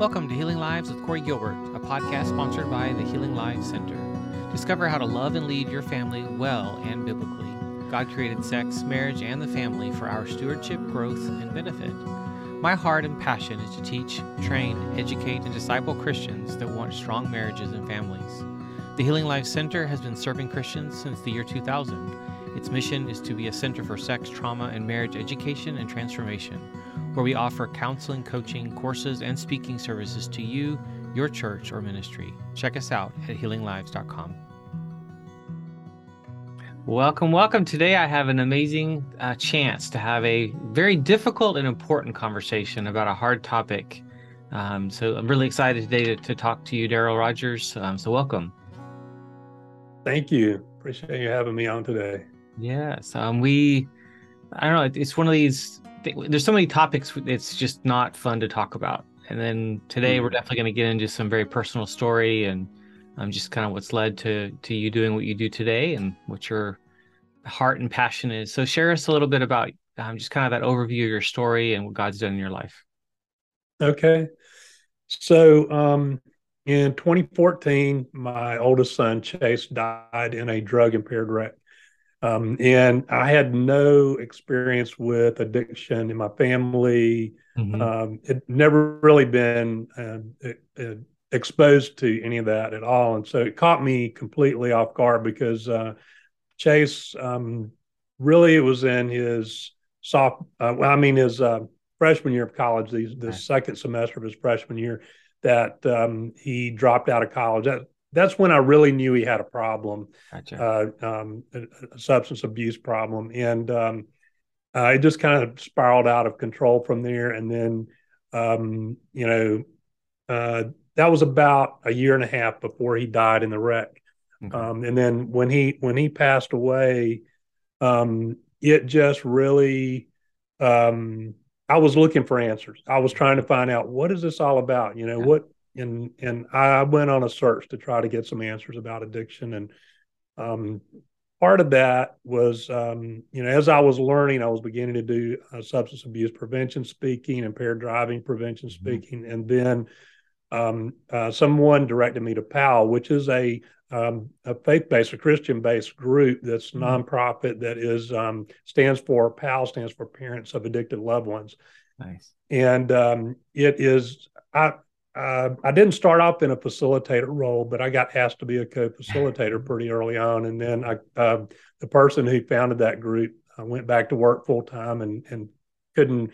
Welcome to Healing Lives with Corey Gilbert, a podcast sponsored by the Healing Lives Center. Discover how to love and lead your family well and biblically. God created sex, marriage, and the family for our stewardship, growth, and benefit. My heart and passion is to teach, train, educate, and disciple Christians that want strong marriages and families. The Healing Lives Center has been serving Christians since the year 2000. Its mission is to be a center for sex, trauma, and marriage education and transformation where we offer counseling, coaching, courses, and speaking services to you, your church, or ministry. Check us out at healinglives.com. Welcome, welcome. Today I have an amazing uh, chance to have a very difficult and important conversation about a hard topic. Um, so I'm really excited today to, to talk to you, Darryl Rodgers. Um, so welcome. Thank you. Appreciate you having me on today. Yes. Um, we, I don't know, it's one of these there's so many topics it's just not fun to talk about. And then today mm. we're definitely going to get into some very personal story and um, just kind of what's led to to you doing what you do today and what your heart and passion is. So share us a little bit about um, just kind of that overview of your story and what god's done in your life. Okay. So um, in 2014 my oldest son chase died in a drug impaired wreck um, and I had no experience with addiction in my family. Mm-hmm. Um, it never really been uh, uh, exposed to any of that at all, and so it caught me completely off guard because uh, Chase um, really it was in his soft, uh, well, I mean his uh, freshman year of college, the, the right. second semester of his freshman year, that um, he dropped out of college. That that's when I really knew he had a problem, gotcha. uh, um, a, a, substance abuse problem, and um, uh, it just kind of spiraled out of control from there. And then, um, you know, uh, that was about a year and a half before he died in the wreck. Okay. Um, and then when he when he passed away, um, it just really. Um, I was looking for answers. I was trying to find out what is this all about. You know yeah. what and and I went on a search to try to get some answers about addiction and um, part of that was um, you know as I was learning I was beginning to do uh, substance abuse prevention speaking impaired driving prevention mm-hmm. speaking and then um, uh, someone directed me to PAL which is a um, a faith-based, a Christian-based group that's mm-hmm. nonprofit that is um, stands for PAL stands for Parents of Addicted Loved Ones. Nice. And um, it is I uh, I didn't start off in a facilitator role, but I got asked to be a co-facilitator pretty early on, and then I, uh, the person who founded that group uh, went back to work full time and and couldn't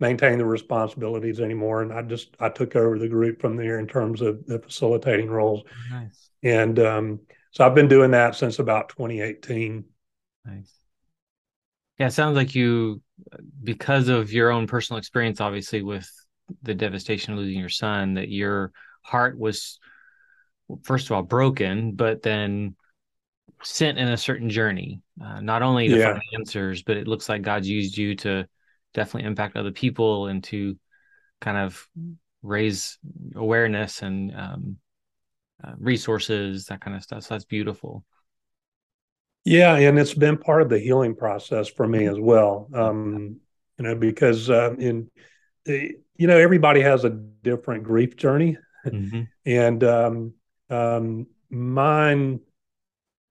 maintain the responsibilities anymore, and I just I took over the group from there in terms of the facilitating roles. Nice. And um, so I've been doing that since about 2018. Nice. Yeah, it sounds like you, because of your own personal experience, obviously with the devastation of losing your son that your heart was first of all broken but then sent in a certain journey. Uh, not only to yeah. find answers but it looks like god's used you to definitely impact other people and to kind of raise awareness and um, uh, resources that kind of stuff. So that's beautiful. Yeah and it's been part of the healing process for me as well um, you know because uh, in you know, everybody has a different grief journey, mm-hmm. and um, um, mine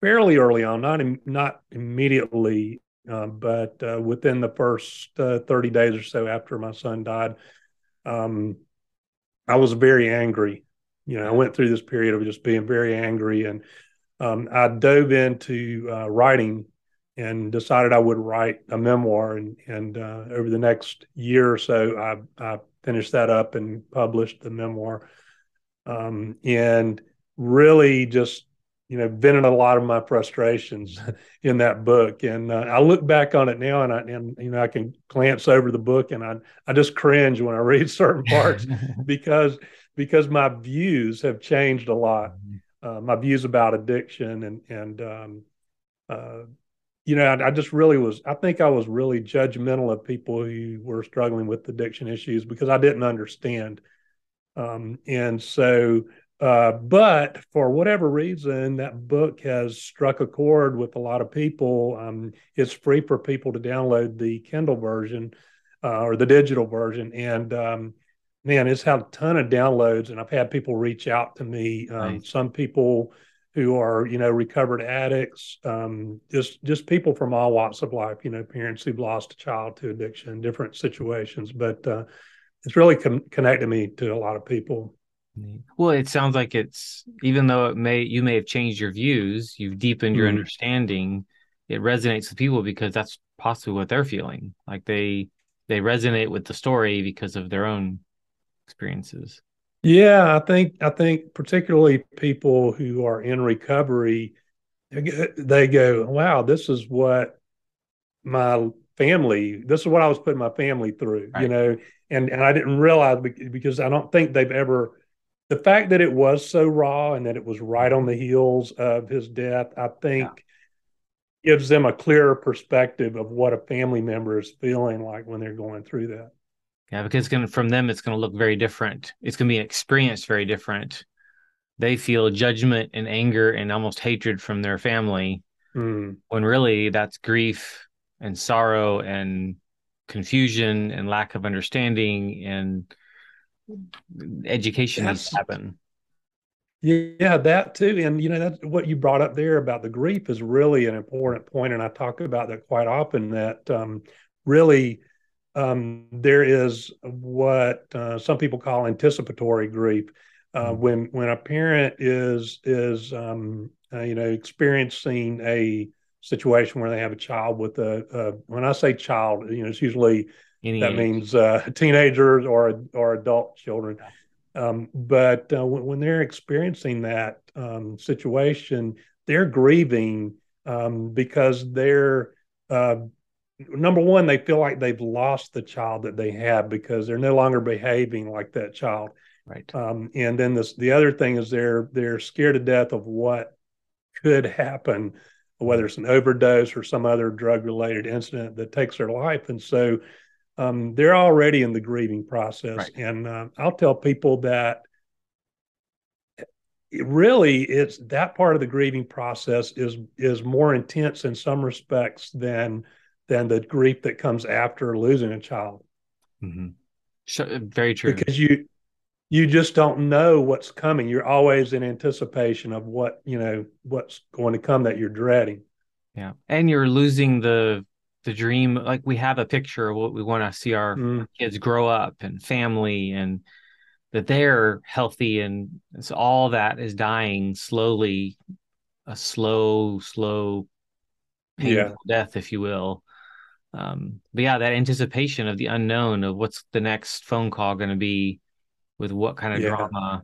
fairly early on, not in, not immediately, uh, but uh, within the first uh, thirty days or so after my son died, um, I was very angry. You know, I went through this period of just being very angry, and um, I dove into uh, writing and decided I would write a memoir. And, and uh, over the next year or so, I, I, finished that up and published the memoir. Um, and really just, you know, vented a lot of my frustrations in that book. And uh, I look back on it now and I, and, you know, I can glance over the book and I, I just cringe when I read certain parts because, because my views have changed a lot. Mm-hmm. Uh, my views about addiction and, and, um, uh, you know, I, I, just really was, I think I was really judgmental of people who were struggling with addiction issues because I didn't understand. Um, and so, uh, but for whatever reason, that book has struck a chord with a lot of people. Um, it's free for people to download the Kindle version uh, or the digital version. And um, man, it's had a ton of downloads, and I've had people reach out to me. Um. Some people who are you know recovered addicts, um, just just people from all walks of life. You know, parents who've lost a child to addiction, different situations, but uh, it's really con- connected me to a lot of people. Well, it sounds like it's even though it may you may have changed your views, you've deepened your mm-hmm. understanding. It resonates with people because that's possibly what they're feeling. Like they they resonate with the story because of their own experiences. Yeah, I think I think particularly people who are in recovery, they go, "Wow, this is what my family. This is what I was putting my family through." Right. You know, and and I didn't realize because I don't think they've ever the fact that it was so raw and that it was right on the heels of his death, I think yeah. gives them a clearer perspective of what a family member is feeling like when they're going through that. Yeah, because gonna, from them, it's going to look very different. It's going to be an experience very different. They feel judgment and anger and almost hatred from their family, mm. when really that's grief and sorrow and confusion and lack of understanding and education That's, needs to happen. Yeah, that too. And you know, that's what you brought up there about the grief is really an important point. point, and I talk about that quite often. That um, really um, there is what uh, some people call anticipatory grief. Uh, mm-hmm. When when a parent is is um, uh, you know experiencing a situation where they have a child with a, when I say child, you know, it's usually any that age. means uh, teenagers or or adult children. Um, but uh, when, when, they're experiencing that um, situation, they're grieving um, because they're uh, number one, they feel like they've lost the child that they had because they're no longer behaving like that child. Right. Um, and then this, the other thing is they're they're scared to death of what could happen, whether it's an overdose or some other drug related incident that takes their life. And so um, they're already in the grieving process. Right. And uh, I'll tell people that it really it's that part of the grieving process is is more intense in some respects than than the grief that comes after losing a child. Mm-hmm. very true. Because you you just don't know what's coming. You're always in anticipation of what you know what's going to come that you're dreading. Yeah, and you're losing the the dream like we have a picture of what we want to see our mm. kids grow up and family and that they're healthy and so all that is dying slowly a slow slow painful yeah. death if you will um but yeah that anticipation of the unknown of what's the next phone call going to be with what kind of yeah. drama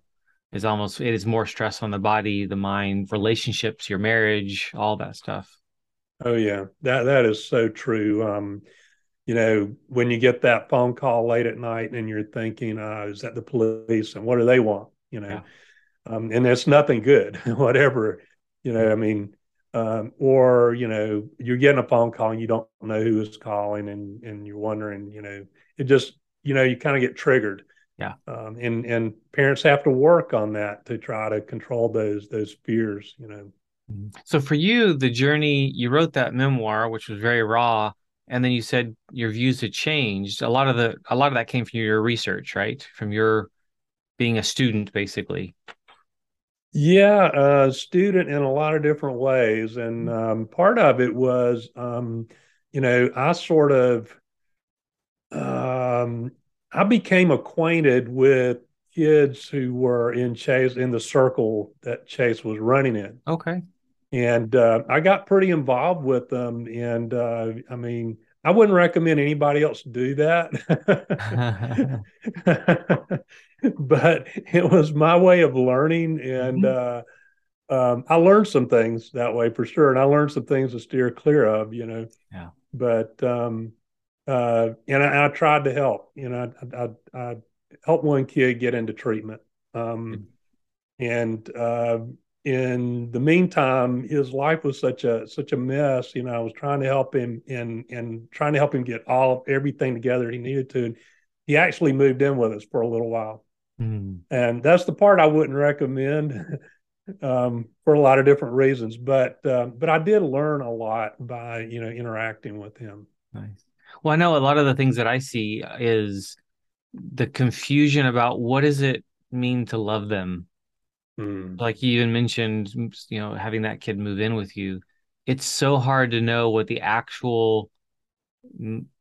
is almost it is more stress on the body the mind relationships your marriage all that stuff Oh yeah, that that is so true. Um, you know, when you get that phone call late at night and you're thinking, uh, "Is that the police?" and what do they want? You know, yeah. um, and it's nothing good. whatever, you know. I mean, um, or you know, you're getting a phone call and you don't know who is calling, and and you're wondering, you know, it just, you know, you kind of get triggered. Yeah. Um, and and parents have to work on that to try to control those those fears. You know. So for you, the journey you wrote that memoir, which was very raw, and then you said your views had changed. A lot of the a lot of that came from your research, right? From your being a student, basically. Yeah, a student in a lot of different ways, and um, part of it was, um, you know, I sort of, um, I became acquainted with kids who were in Chase in the circle that Chase was running in. Okay and uh, I got pretty involved with them. And uh, I mean, I wouldn't recommend anybody else do that, but it was my way of learning, and mm-hmm. uh, um, I learned some things that way for sure, and I learned some things to steer clear of, you know. Yeah. But um, uh, and I, I, tried to help. You know, I, I, I helped one kid get into treatment. Um, mm-hmm. and uh, in the meantime, his life was such a such a mess. You know, I was trying to help him and and trying to help him get all of everything together he needed to. He actually moved in with us for a little while, mm. and that's the part I wouldn't recommend um, for a lot of different reasons. But uh, but I did learn a lot by you know interacting with him. Nice. Well, I know a lot of the things that I see is the confusion about what does it mean to love them Mm. like you even mentioned you know having that kid move in with you it's so hard to know what the actual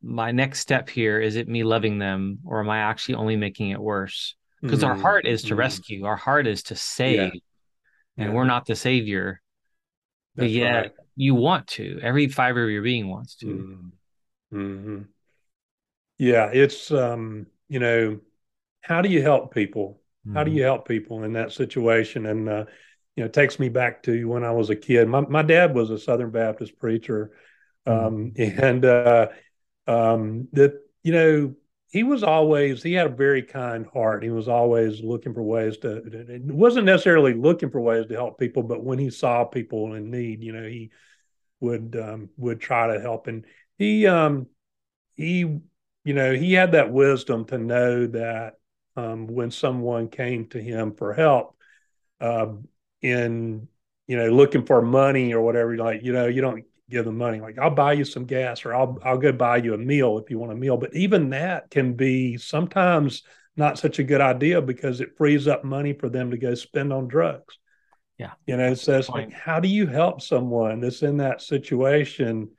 my next step here is it me loving them or am i actually only making it worse because mm. our heart is to mm. rescue our heart is to save yeah. and yeah. we're not the savior That's but yet right. you want to every fiber of your being wants to mm. mm-hmm. yeah it's um you know how do you help people how do mm-hmm. you help people in that situation and uh, you know it takes me back to when i was a kid my, my dad was a southern baptist preacher um, mm-hmm. and uh, um, that you know he was always he had a very kind heart he was always looking for ways to it wasn't necessarily looking for ways to help people but when he saw people in need you know he would um, would try to help and he um he you know he had that wisdom to know that um, when someone came to him for help uh, in you know looking for money or whatever like you know you don't give them money. Like i'll buy you some gas or i'll i'll go buy you a meal if you want a meal. But even that can be sometimes not such a good idea because it frees up money for them to go spend on drugs. Yeah. You know so it's like how do you help someone that's in that situation?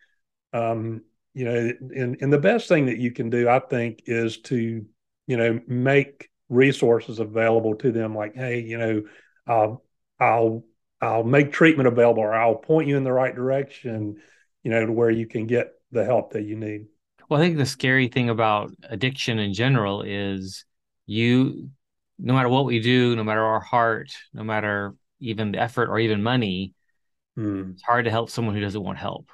Um you know and and the best thing that you can do i think is to you know make resources available to them like hey you know i'll i'll i'll make treatment available or i'll point you in the right direction you know to where you can get the help that you need well i think the scary thing about addiction in general is you no matter what we do no matter our heart no matter even the effort or even money hmm. it's hard to help someone who doesn't want help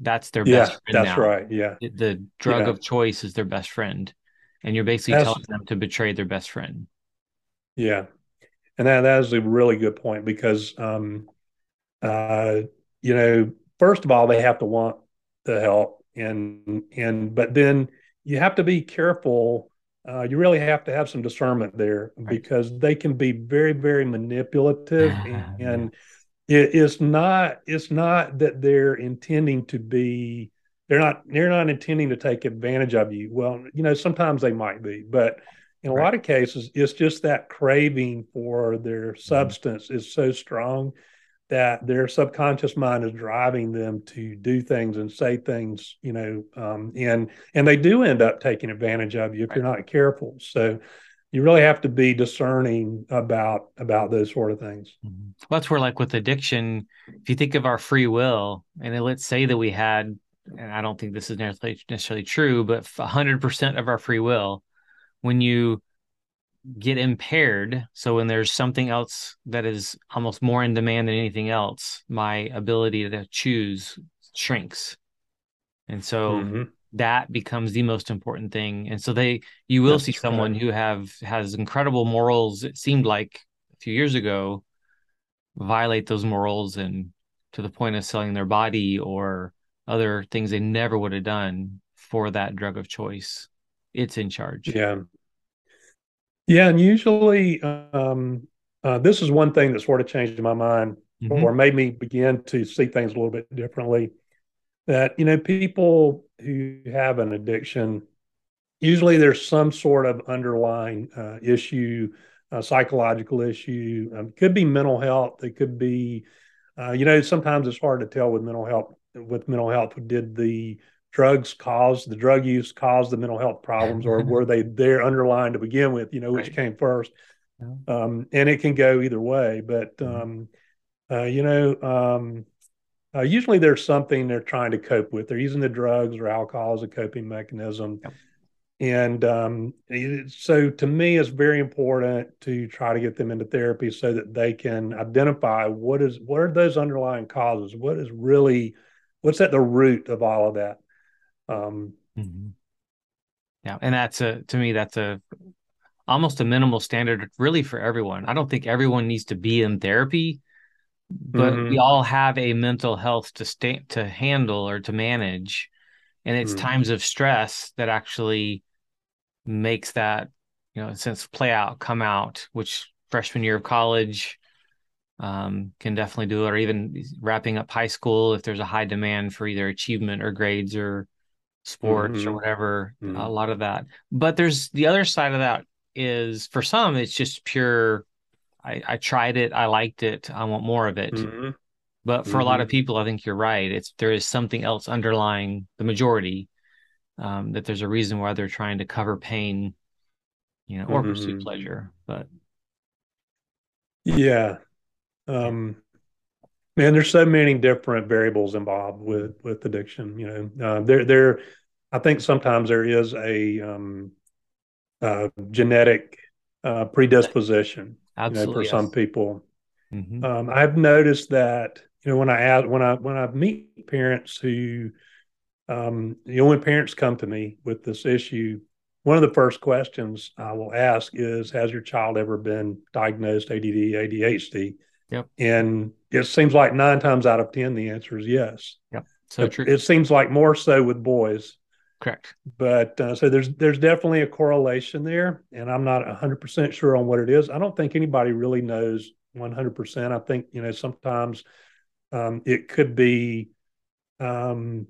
that's their yeah, best friend that's now. right yeah the drug yeah. of choice is their best friend and you're basically That's, telling them to betray their best friend. Yeah, and that that is a really good point because, um, uh, you know, first of all, they have to want the help, and and but then you have to be careful. Uh, you really have to have some discernment there right. because they can be very very manipulative and, and it, it's not it's not that they're intending to be they're not they're not intending to take advantage of you. Well, you know, sometimes they might be, but in a right. lot of cases, it's just that craving for their mm-hmm. substance mm-hmm. is so strong that their subconscious mind is driving them to do things and say things, you know, um, and and they do end up taking advantage of you if right. you're not careful. So you really have to be discerning about about those sort of things. Mm-hmm. Well, that's where, like with addiction, if you think of our free will, and let's say that we had and I don't think this is necessarily, true, but 100% of our free will, when you get impaired, so when there's something else that is almost more in demand than anything else, my ability to choose shrinks. And so mm-hmm. that becomes the most important thing. And so they, you will That's see someone who have has incredible morals. It seemed like a few years ago, violate those morals and to the point of selling their body or other things they never would have done for that drug of choice. It's in charge. Yeah. Yeah. And usually, um, uh, this is one thing that sort of changed my mind mm-hmm. or made me begin to see things a little bit differently. That, you know, people who have an addiction, usually there's some sort of underlying uh, issue, a psychological issue. Um, could be mental health. It could be, uh, you know, sometimes it's hard to tell with mental health with mental health did the drugs cause the drug use cause the mental health problems or were they there underlying to begin with you know which right. came first yeah. um, and it can go either way but mm-hmm. um, uh, you know um, uh, usually there's something they're trying to cope with they're using the drugs or alcohol as a coping mechanism yep. and um, so to me it's very important to try to get them into therapy so that they can identify what is what are those underlying causes what is really what's at the root of all of that um, mm-hmm. yeah and that's a to me that's a almost a minimal standard really for everyone i don't think everyone needs to be in therapy but mm-hmm. we all have a mental health to stay to handle or to manage and it's mm-hmm. times of stress that actually makes that you know since play out come out which freshman year of college um, can definitely do it, or even wrapping up high school if there's a high demand for either achievement or grades or sports mm-hmm. or whatever. Mm-hmm. A lot of that, but there's the other side of that is for some it's just pure. I, I tried it, I liked it, I want more of it. Mm-hmm. But for a lot of mm-hmm. people, I think you're right. It's there is something else underlying the majority. Um, that there's a reason why they're trying to cover pain, you know, or pursue mm-hmm. pleasure. But yeah, um, man, there's so many different variables involved with with addiction. You know, uh, there there, I think sometimes there is a um, uh, genetic uh, predisposition. Absolutely, you know, for yes. some people. Mm-hmm. Um, I've noticed that you know when I ask when I when I meet parents who um, you know when parents come to me with this issue, one of the first questions I will ask is, "Has your child ever been diagnosed ADD, ADHD?" Yep. And it seems like nine times out of ten, the answer is yes. Yep. So it, true. It seems like more so with boys. Correct. But uh, so there's there's definitely a correlation there, and I'm not 100 percent sure on what it is. I don't think anybody really knows 100 percent. I think you know sometimes um, it could be, um,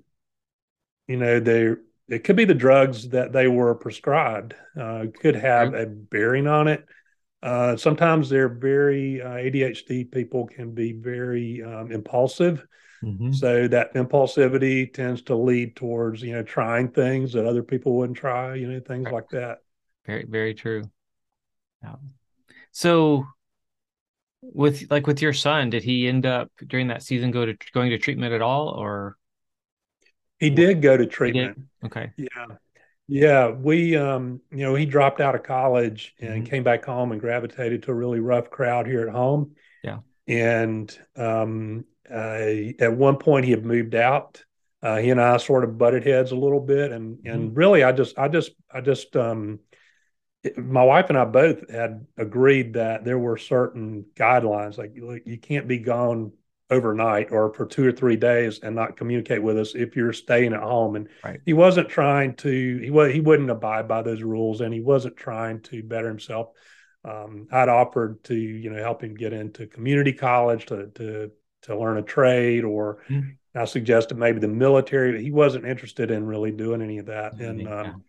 you know, they it could be the drugs that they were prescribed uh, could have a bearing on it. Uh, sometimes they're very uh, ADHD people can be very um, impulsive. Mm-hmm. So that impulsivity tends to lead towards you know trying things that other people wouldn't try, you know, things like that. Very very true. Yeah. So with like with your son, did he end up during that season go to going to treatment at all, or he did go to treatment? Okay. Yeah. Yeah, we um, you know, he dropped out of college and mm-hmm. came back home and gravitated to a really rough crowd here at home. Yeah. And um, uh, at one point he had moved out. Uh, he and I sort of butted heads a little bit, and mm-hmm. and really, I just, I just, I just, um, my wife and I both had agreed that there were certain guidelines, like you can't be gone overnight or for two or three days and not communicate with us if you're staying at home. And right. he wasn't trying to he was he wouldn't abide by those rules and he wasn't trying to better himself. Um, I'd offered to you know help him get into community college to to to learn a trade or mm-hmm. I suggested maybe the military. He wasn't interested in really doing any of that. Mm-hmm. And um,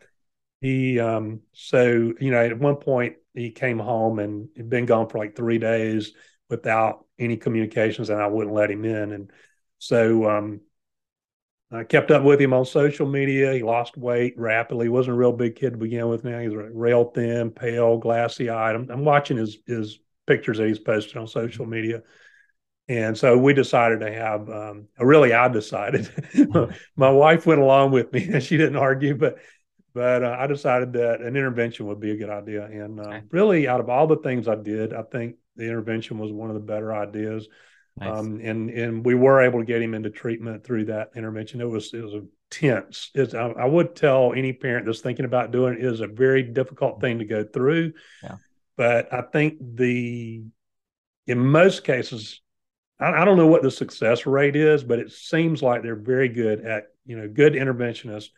he um, so you know at one point he came home and he'd been gone for like three days without any communications and I wouldn't let him in. And so um, I kept up with him on social media. He lost weight rapidly. He wasn't a real big kid to begin with. Now he's rail thin, pale, glassy eyed. I'm, I'm, watching his his pictures that he's posted on social media. And so we decided to have, um, really, I decided. My wife went along with me, and she didn't argue, but but uh, I decided that an intervention would be a good idea. And uh, okay. really, out of all the things I did, I think the intervention was one of the better ideas. Nice. Um, and and we were able to get him into treatment through that intervention. It was it was intense. It's, I, I, would tell any parent that's thinking about doing it is a very difficult thing to go through. Yeah. But I think the in most cases, I, I don't know what the success rate is, but it seems like they're very good at you know good interventionists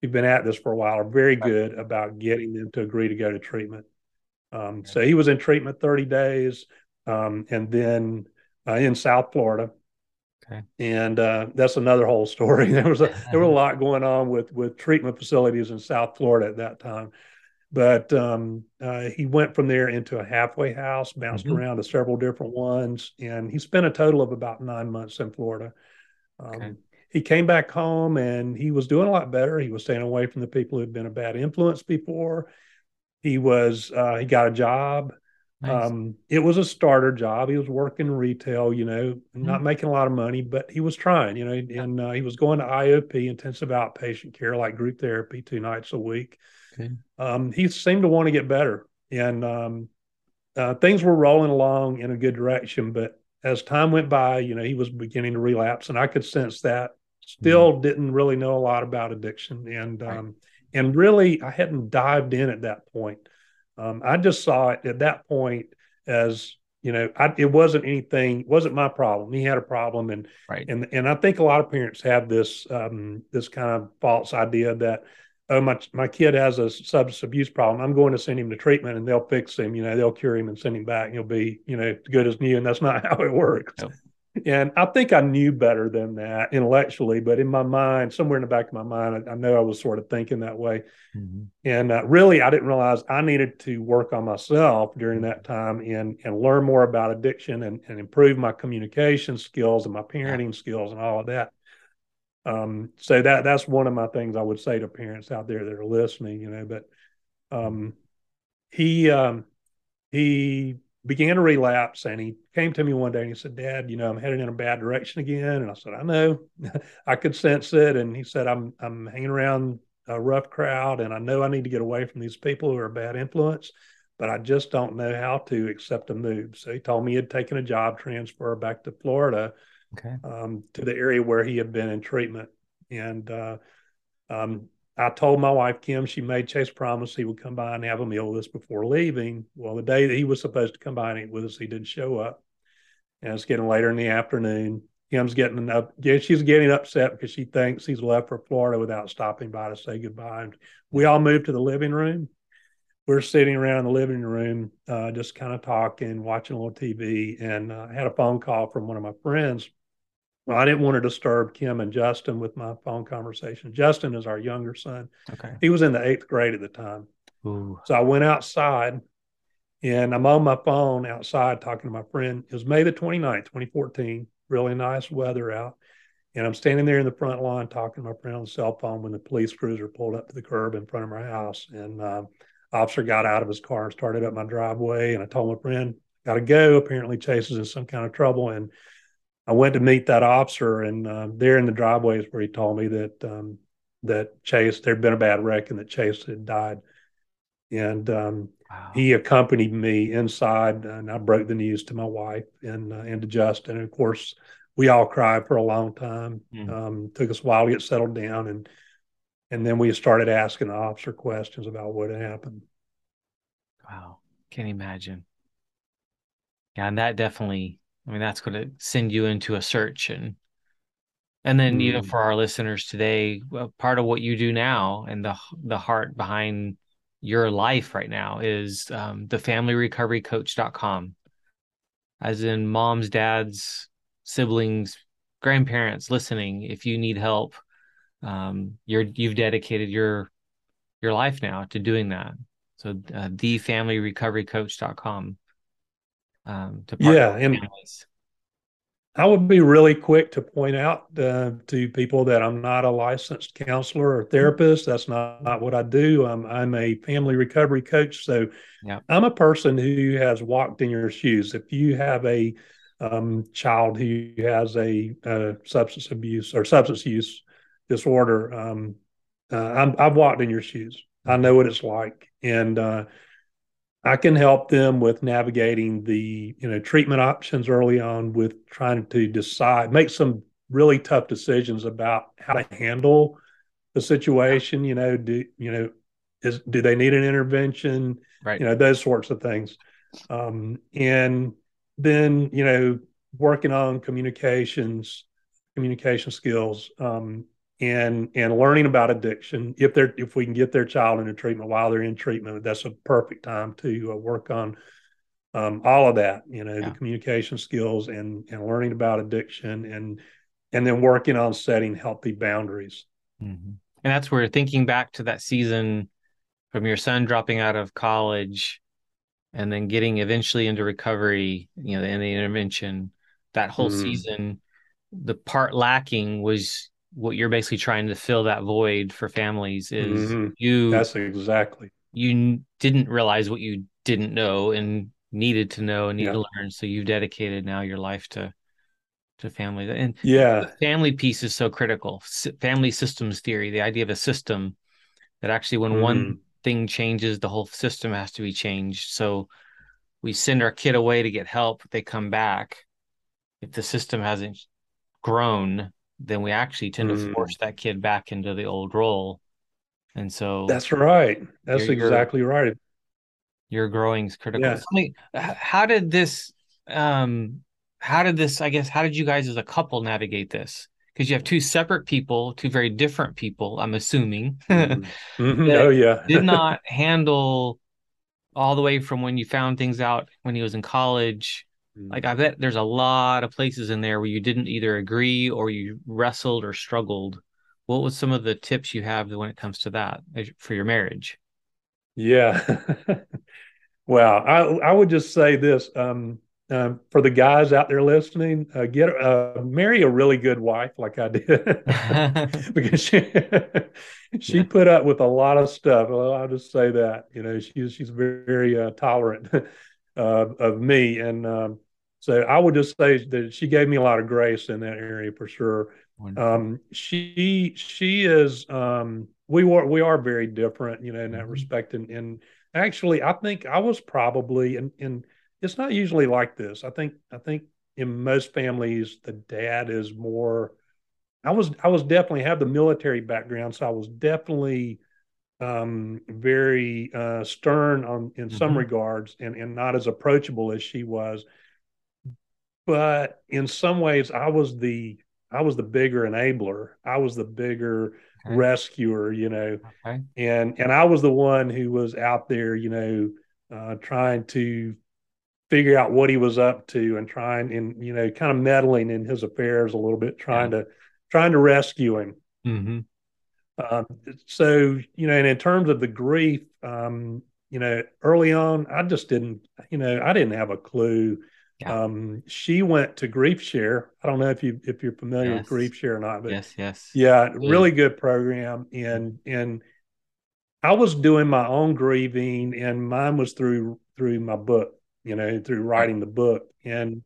who've been at this for a while are very good about getting them to agree to go to treatment. Um, so he was in treatment 30 days, um, and then uh, in South Florida. Okay. And uh, that's another whole story. There was a there was a lot going on with with treatment facilities in South Florida at that time. But um, uh, he went from there into a halfway house, bounced mm-hmm. around to several different ones, and he spent a total of about nine months in Florida. Um, okay. He came back home and he was doing a lot better. He was staying away from the people who had been a bad influence before. He was uh, he got a job. Nice. Um, it was a starter job. He was working retail, you know, mm-hmm. not making a lot of money, but he was trying, you know, and uh, he was going to IOP, intensive outpatient care, like group therapy, two nights a week. Okay. Um, he seemed to want to get better, and um, uh, things were rolling along in a good direction. But as time went by, you know, he was beginning to relapse, and I could sense that. Still mm-hmm. didn't really know a lot about addiction, and right. And really, I hadn't dived in at that point. Um, I just saw it at that point as you know, I, it wasn't anything, wasn't my problem. He had a problem, and right. and and I think a lot of parents have this um, this kind of false idea that oh my my kid has a substance abuse problem. I'm going to send him to treatment, and they'll fix him. You know, they'll cure him and send him back, and he'll be you know good as new. And that's not how it works. And I think I knew better than that intellectually, but in my mind, somewhere in the back of my mind, I, I know I was sort of thinking that way. Mm-hmm. And uh, really, I didn't realize I needed to work on myself during that time and and learn more about addiction and, and improve my communication skills and my parenting skills and all of that. Um, so that that's one of my things I would say to parents out there that are listening, you know. But um, he um, he began to relapse and he came to me one day and he said dad you know i'm headed in a bad direction again. And i said i know. I could sense it and he said i'm i'm hanging around a rough crowd and i know i need to get away from these people who are a bad influence but i just don't know how to accept a move. So he told me he had taken a job transfer back to florida okay. um, to the area where he had been in treatment. And uh, um, I told my wife Kim she made Chase promise he would come by and have a meal with us before leaving. Well, the day that he was supposed to come by and eat with us, he didn't show up. And it's getting later in the afternoon. Kim's getting up. She's getting upset because she thinks he's left for Florida without stopping by to say goodbye. And we all moved to the living room. We're sitting around in the living room, uh, just kind of talking, watching a little TV, and uh, I had a phone call from one of my friends well, I didn't want to disturb Kim and Justin with my phone conversation. Justin is our younger son. Okay. He was in the eighth grade at the time. Ooh. So I went outside and I'm on my phone outside talking to my friend. It was May the 29th, 2014. Really nice weather out. And I'm standing there in the front lawn talking to my friend on the cell phone when the police cruiser pulled up to the curb in front of my house. And uh, officer got out of his car and started up my driveway. And I told my friend, got to go. Apparently, Chase is in some kind of trouble. And I went to meet that officer, and uh, there in the driveway is where he told me that um, that Chase there'd been a bad wreck and that Chase had died. And um, wow. he accompanied me inside, and I broke the news to my wife and uh, and to Justin. And of course, we all cried for a long time. Mm. Um, took us a while to get settled down, and and then we started asking the officer questions about what had happened. Wow, can not imagine? Yeah, and that definitely I mean, that's going to send you into a search and and then mm. you know mm. for our listeners today, well, part of what you do now and the the heart behind your life right now is um, the familyrecoverycoach.com. As in moms, dads, siblings, grandparents listening, if you need help, um, you're you've dedicated your your life now to doing that. So uh, thefamilyrecoverycoach.com um, to yeah, and families. I would be really quick to point out uh, to people that I'm not a licensed counselor or therapist. That's not, not what I do. I'm, I'm a family recovery coach. So yeah. I'm a person who has walked in your shoes. If you have a um, child who has a, a, substance abuse or substance use disorder, um, uh, i have walked in your shoes. I know what it's like. And uh, I can help them with navigating the you know treatment options early on with trying to decide make some really tough decisions about how to handle the situation you know do you know is do they need an intervention? Right. You know those sorts of things. Um, and then you know working on communications communication skills um, and and learning about addiction if they're if we can get their child into treatment while they're in treatment that's a perfect time to uh, work on um, all of that you know yeah. the communication skills and and learning about addiction and and then working on setting healthy boundaries mm-hmm. and that's where thinking back to that season from your son dropping out of college and then getting eventually into recovery you know in the intervention that whole mm-hmm. season the part lacking was what you're basically trying to fill that void for families is mm-hmm. you that's exactly you didn't realize what you didn't know and needed to know and need yeah. to learn so you've dedicated now your life to to family and yeah family piece is so critical family systems theory the idea of a system that actually when mm. one mm-hmm. thing changes the whole system has to be changed so we send our kid away to get help they come back if the system hasn't grown then we actually tend mm. to force that kid back into the old role. And so that's right. That's exactly right. Your growing is critical. Yeah. how did this um how did this I guess how did you guys as a couple navigate this? Because you have two separate people, two very different people, I'm assuming. Mm-hmm. mm-hmm. oh yeah. did not handle all the way from when you found things out when he was in college. Like I bet there's a lot of places in there where you didn't either agree or you wrestled or struggled. What was some of the tips you have when it comes to that for your marriage? Yeah. well, I I would just say this um, um, for the guys out there listening, uh, get uh, marry a really good wife like I did because she she yeah. put up with a lot of stuff. Well, I'll just say that you know she's she's very, very uh, of me, and um, so I would just say that she gave me a lot of grace in that area for sure. Um, she she is um, we were we are very different, you know, in that mm-hmm. respect, and and actually I think I was probably in in it's not usually like this. I think I think in most families the dad is more. I was I was definitely have the military background, so I was definitely um, very uh, stern on in mm-hmm. some regards, and and not as approachable as she was. But in some ways, I was the I was the bigger enabler. I was the bigger okay. rescuer, you know, okay. and and I was the one who was out there, you know, uh, trying to figure out what he was up to and trying and you know kind of meddling in his affairs a little bit trying yeah. to trying to rescue him mm-hmm. Um, so you know and in terms of the grief um, you know early on i just didn't you know i didn't have a clue yeah. um, she went to GriefShare i don't know if you if you're familiar yes. with GriefShare or not but yes yes yeah really good program and and i was doing my own grieving and mine was through through my book you know, through writing the book. And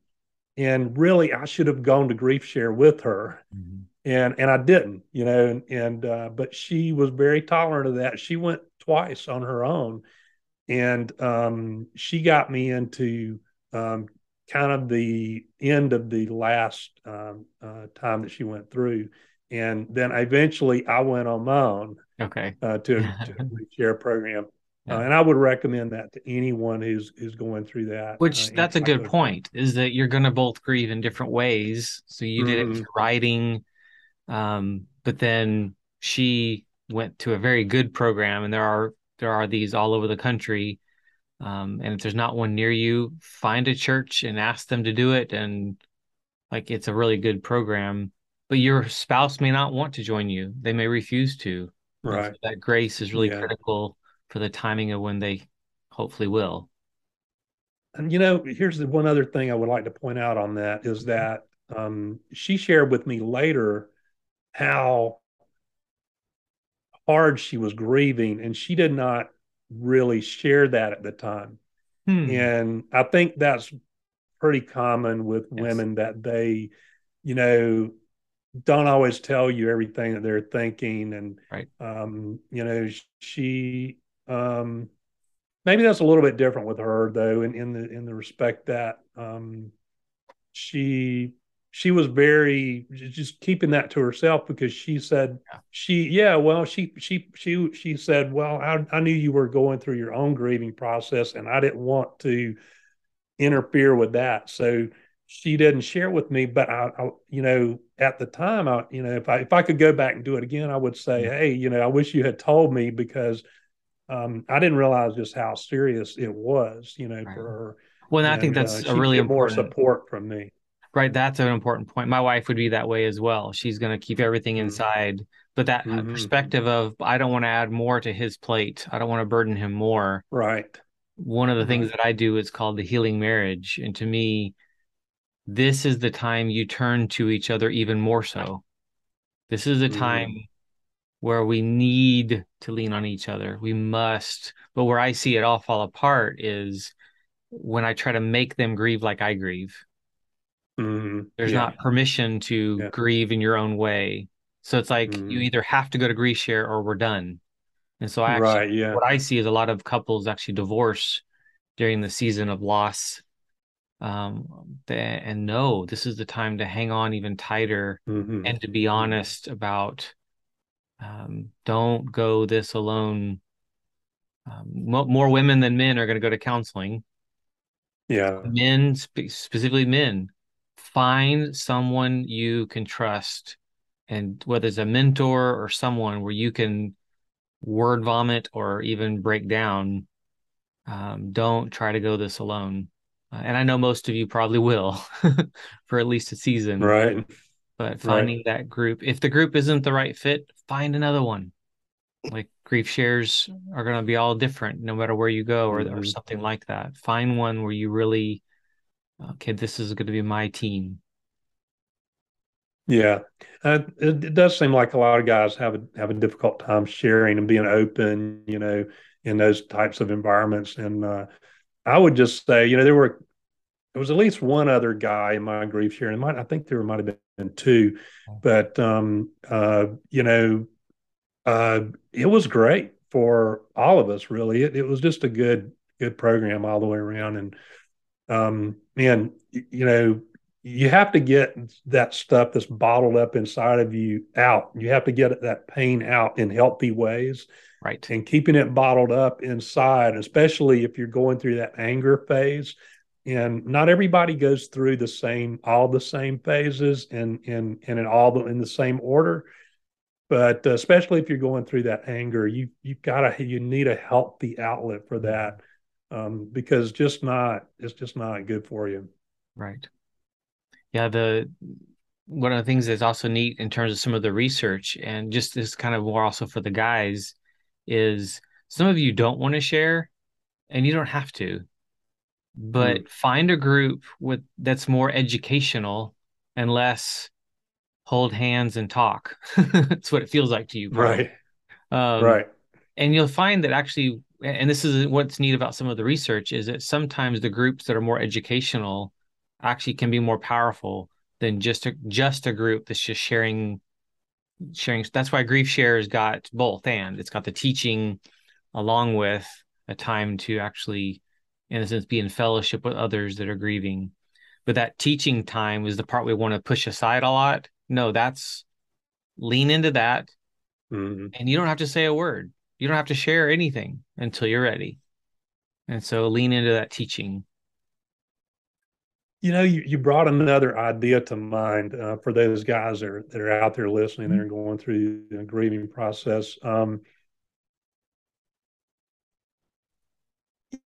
and really I should have gone to GriefShare with her. Mm-hmm. And and I didn't, you know, and, and uh, but she was very tolerant of that. She went twice on her own. And um, she got me into um, kind of the end of the last um, uh, time that she went through. And then eventually I went on my own. Okay. Uh, to, to a share program. Yeah. Uh, and I would recommend that to anyone who's who's going through that. Which uh, that's a good point. Is that you're going to both grieve in different ways. So you mm-hmm. did it with writing, um, but then she went to a very good program, and there are there are these all over the country. Um, and if there's not one near you, find a church and ask them to do it. And like it's a really good program. But your spouse may not want to join you; they may refuse to. Right. So that grace is really yeah. critical for the timing of when they hopefully will. And you know, here's the one other thing I would like to point out on that is that um, she shared with me later how hard she was grieving, and she did not really share that at the time. Hmm. And I think that's pretty common with yes. women that they, you know, don't always tell you everything that they're thinking. And, right. um, you know, she, um, maybe that's a little bit different with her though, in, in the in the respect that um, she she was very just keeping that to herself because she said yeah. she yeah well she she she she said well I, I knew you were going through your own grieving process and I didn't want to interfere with that so she didn't share with me but I, I, you know at the time I you know if I if I could go back and do it again I would say hey you know I wish you had told me because um, I didn't realize just how serious it was, you know, right. for her. Well, and, I think that's uh, a really important support from me. Right, that's an important point. My wife would be that way as well. She's going to keep everything mm-hmm. inside, but that mm-hmm. perspective of I don't want to add more to his plate. I don't want to burden him more. Right. One of the right. things that I do is called the healing marriage, and to me, this is the time you turn to each other even more so. This is a mm-hmm. time where we need to lean on each other. We must. But where I see it all fall apart is when I try to make them grieve like I grieve. Mm-hmm. There's yeah. not permission to yeah. grieve in your own way. So it's like mm-hmm. you either have to go to GriefShare or we're done. And so I actually, right, yeah. what I see is a lot of couples actually divorce during the season of loss. Um, and no, this is the time to hang on even tighter mm-hmm. and to be honest about um, don't go this alone. Um, more women than men are going to go to counseling. Yeah. Men, spe- specifically men, find someone you can trust. And whether it's a mentor or someone where you can word vomit or even break down, um, don't try to go this alone. uh, and I know most of you probably will for at least a season. Right. But finding right. that group, if the group isn't the right fit, find another one. Like grief shares are going to be all different no matter where you go or, mm-hmm. or something like that. Find one where you really, okay, this is going to be my team. Yeah, uh, it, it, does seem like a lot of guys have a have a difficult time sharing and being open, you know, in those types of environments. And uh, I would just say, you know, there were there was at least one other guy in my grief sharing. Might, I think there might have been two, but um, uh, you know, uh, it was great for all of us. Really, it, it was just a good good program all the way around. And um, man, you know, you have to get that stuff that's bottled up inside of you out. You have to get that pain out in healthy ways. Right. And keeping it bottled up inside, especially if you're going through that anger phase. And not everybody goes through the same, all the same phases and and and in all the in the same order. But uh, especially if you're going through that anger, you you've got to you need a healthy outlet for that um, because just not it's just not good for you. Right yeah, the one of the things that's also neat in terms of some of the research and just this kind of more also for the guys is some of you don't want to share and you don't have to but mm. find a group with that's more educational and less hold hands and talk that's what it feels like to you probably. right um, right and you'll find that actually and this is what's neat about some of the research is that sometimes the groups that are more educational actually can be more powerful than just a just a group that's just sharing sharing that's why GriefShare's got both and. It's got the teaching along with a time to actually in a sense be in fellowship with others that are grieving. But that teaching time is the part we want to push aside a lot. No that's lean into that. Mm-hmm. and you don't have to say a word you don't have to share anything until you're ready and so lean into that teaching you know, you, you brought another idea to mind uh, for those guys that are, that are out there listening, that are going through the grieving process. Um,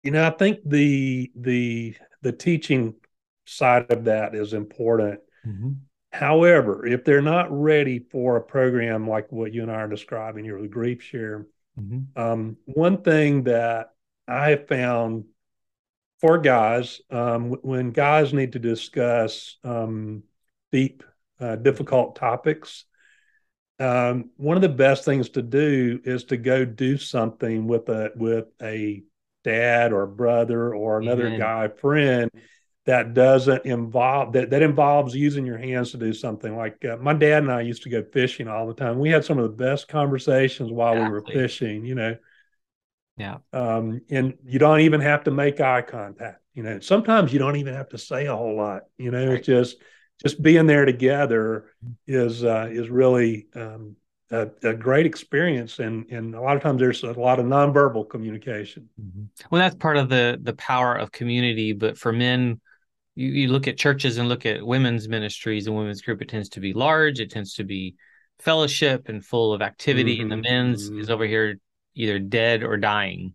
you know, I think the the the teaching side of that is important. Mm-hmm. However, if they're not ready for a program like what you and I are describing here with GriefShare, mm-hmm. um, one thing that I found for guys um, when guys need to discuss um, deep, uh, difficult topics. Um, one of the best things to do is to go do something with a with a dad or brother or another guy friend that doesn't involve that that involves using your hands to do something like uh, my dad and I used to go fishing all the time. We had some of the best conversations while exactly. we were fishing, you know. Yeah. Um, and you don't even have to make eye contact. You know, sometimes you don't even have to say a whole lot. You know, right. it's just just being there together is uh, is really um, a, a, great experience. And and a lot of times there's a lot of nonverbal communication. Mm-hmm. Well, that's part of the the power of community. But for men, you, you look at churches and look at women's ministries and women's group, it tends to be large. It tends to be fellowship and full of activity. Mm-hmm. And the mm-hmm. men's mm-hmm. is over here either dead or dying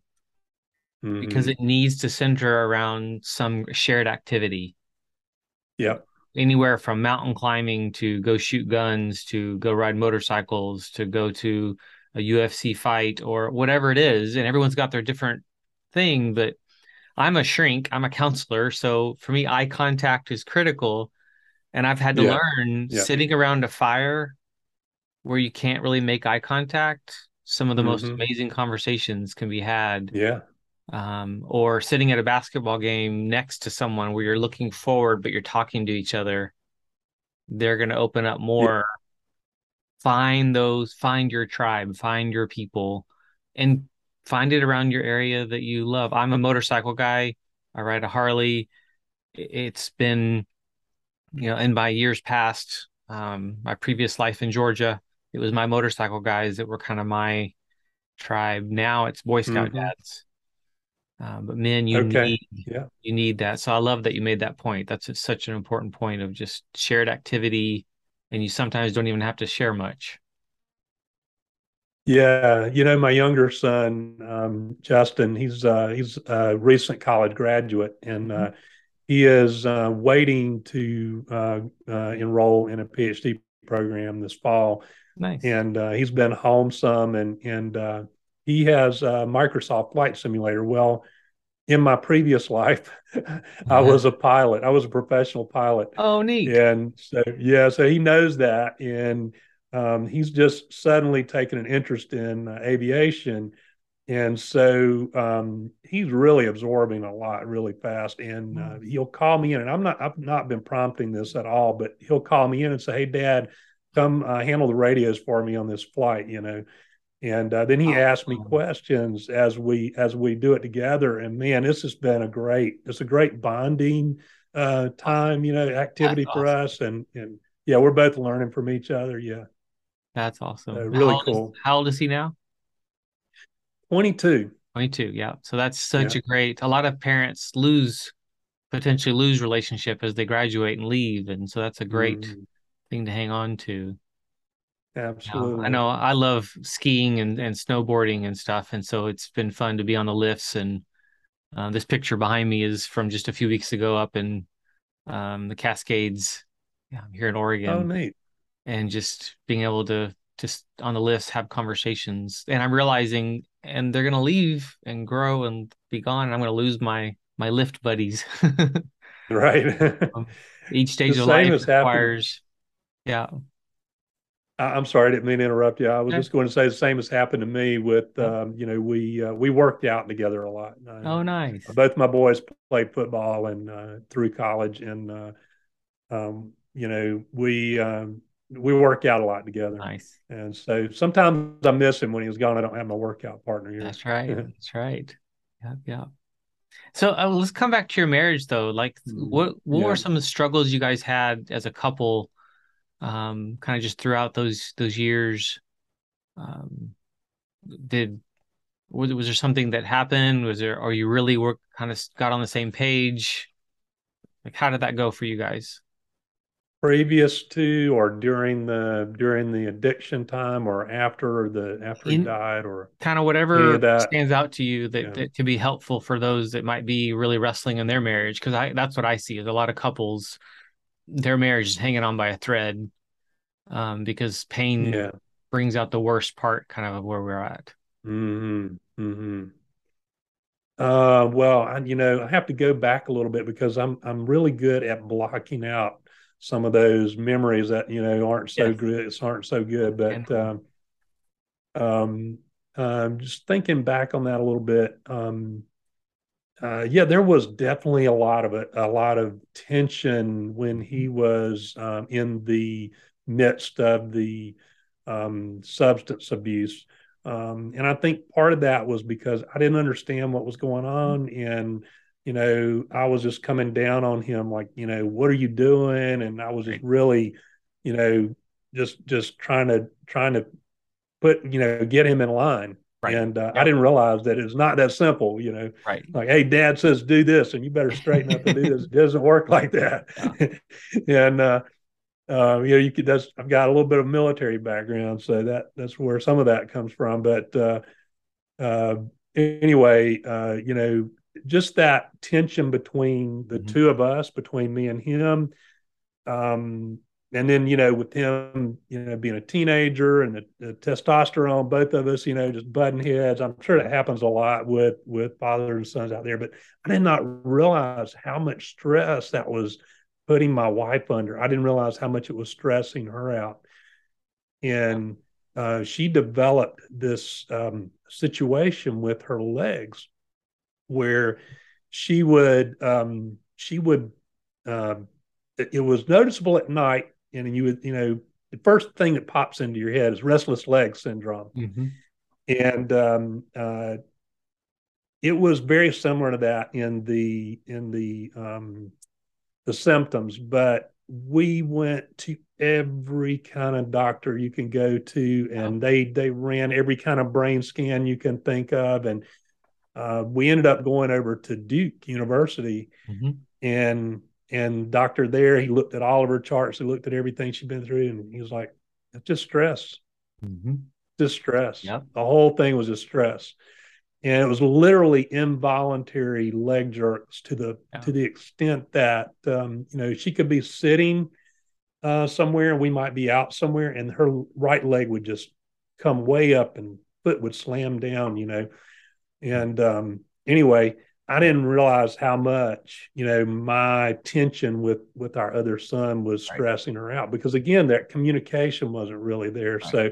mm-hmm. because it needs to center around some shared activity. Yep. Anywhere from mountain climbing to go shoot guns to go ride motorcycles to go to a UFC fight or whatever it is. And everyone's got their different thing. But I'm a shrink, I'm a counselor. So for me, eye contact is critical. And I've had to yeah. learn yeah. sitting around a fire where you can't really make eye contact some of the mm-hmm. most amazing conversations can be had. Yeah. Um, or sitting at a basketball game next to someone where you're looking forward, but you're talking to each other. They're going to open up more. Yeah. Find those, find your tribe, find your people, and find it around your area that you love. I'm a motorcycle guy. I ride a Harley. It's been, you know, in my years past, um, my previous life in Georgia, it was my motorcycle guys that were kind of my tribe. Now it's Boy Scout mm-hmm. dads. Uh, but men, you okay. need yeah. you need that. So I love that you made that point. That's such an important point of just shared activity, and you sometimes don't even have to share much. Yeah, you know, my younger son, um, Justin, he's uh, he's a recent college graduate, and uh, he is uh, waiting to uh, uh, enroll in a PhD program this fall. Nice. And uh, he's been home some, and and uh, he has a Microsoft Flight Simulator. Well, in my previous life, I was a pilot. I was a professional pilot. Oh, neat. And so yeah, so he knows that, and um, he's just suddenly taken an interest in uh, aviation. And so um, he's really absorbing a lot really fast. And uh, hmm. he'll call me in and i'm not i've not been prompting this at all but he'll call me in and say hey dad come uh, handle the radios for me on this flight you know? And uh, then he oh, asks me questions as we as we do it together. And man this has been a great it's a great bonding uh, time you know activity That's for awesome. us. And and yeah we're both learning from each other yeah That's awesome. really how cool. Is, how old is he now? 22. 22, yeah. So that's such yeah. a great. A lot of parents lose potentially lose relationship as they graduate and leave, and so that's a great mm. thing to hang on to. Absolutely. I know I love skiing and, and snowboarding and stuff, and so it's been fun to be on the lifts. And uh, this picture behind me is from just a few weeks ago up in um, the Cascades, yeah, here in Oregon. Oh, neat! And just being able to just on the lifts have conversations, and I'm realizing and they're gonna leave and grow and be gone. And I'm gonna lose my my lift buddies. right. um, each stage of life requires. Yeah. I'm sorry, I didn't mean to interrupt you. I was just going to say the same has happened to me with, um, you know, we uh, we worked out together a lot. Uh, oh, nice. Both my boys played football and uh, through college, and uh, um, you know, we um, we work out a lot together. Nice. And so sometimes I miss him when he's gone. I don't have my workout partner here. That's right. That's right. Yeah. Yeah. So uh, let's come back to your marriage though. Like mm-hmm. what, what yeah. were some of the struggles you guys had as a couple, um, kind of just throughout those, those years? Um, did, was, was there something that happened? Was there, are you really were kind of got on the same page? Like, how did that go for you guys? Previous to or during the during the addiction time or after the after In, he died or kind of whatever that stands out to you that, yeah. that can be helpful for those that might be really wrestling in their marriage because i that's what i see is a lot of couples their marriage is hanging on by a thread um, because pain yeah. brings out the worst part kind of where we're at mm-hmm. Mm-hmm. Uh, well I, you know i have to go back a little bit because i'm i'm really good at blocking out some of those memories that you know aren't so yes. good aren't so good but um, um, um, just thinking back on that a little bit um, uh, yeah there was definitely a lot of it a lot of tension when he was um, in the midst of the um, substance abuse. Um, and i think part of that was because i didn't understand what was going on and you know, I was just coming down on him, like, you know, what are you doing? And I was just really, you know, just just trying to trying to put, you know, get him in line. Right. And uh, I didn't realize that it's not that simple, you know. Right. Like, hey, Dad says do this, and you better straighten up and do this. It doesn't work like that. Yeah. and uh, uh, you know, you could. That's I've got a little bit of military background, so that that's where some of that comes from. But uh, uh, anyway, uh, you know, just that tension between the mm-hmm. two of us, between me and him. Um, and then, you know, with him, you know, being a teenager and the, the, testosterone, both of us, you know, just butting heads. I'm sure that happens a lot with with fathers and sons out there, but I did not realize how much stress that was putting my wife under. I didn't realize how much it was stressing her out. And uh, she developed this um, situation with her legs where she would um, she would uh, it, was noticeable at night, and you would you know the first thing that pops into your head is restless leg syndrome, mm-hmm. and um, uh, it was very similar to that in the in the um, the symptoms, but we went to every kind of doctor you can go to and they they ran every kind of brain scan you can think of and uh, we ended up going over to Duke University, mm-hmm. and and doctor there, he looked at all of her charts, he looked at everything she'd been through, and he was like, "It's just stress, mm-hmm. just stress. The whole thing was just stress." and it was literally involuntary leg jerks to the Yeah. to the extent that um, you know she could be sitting uh, somewhere and we might be out somewhere and her right leg would just come way up and foot would slam down you know and um, anyway i didn't realize how much you know my tension with with our other son was Right. stressing her out because again that communication wasn't really there Right. so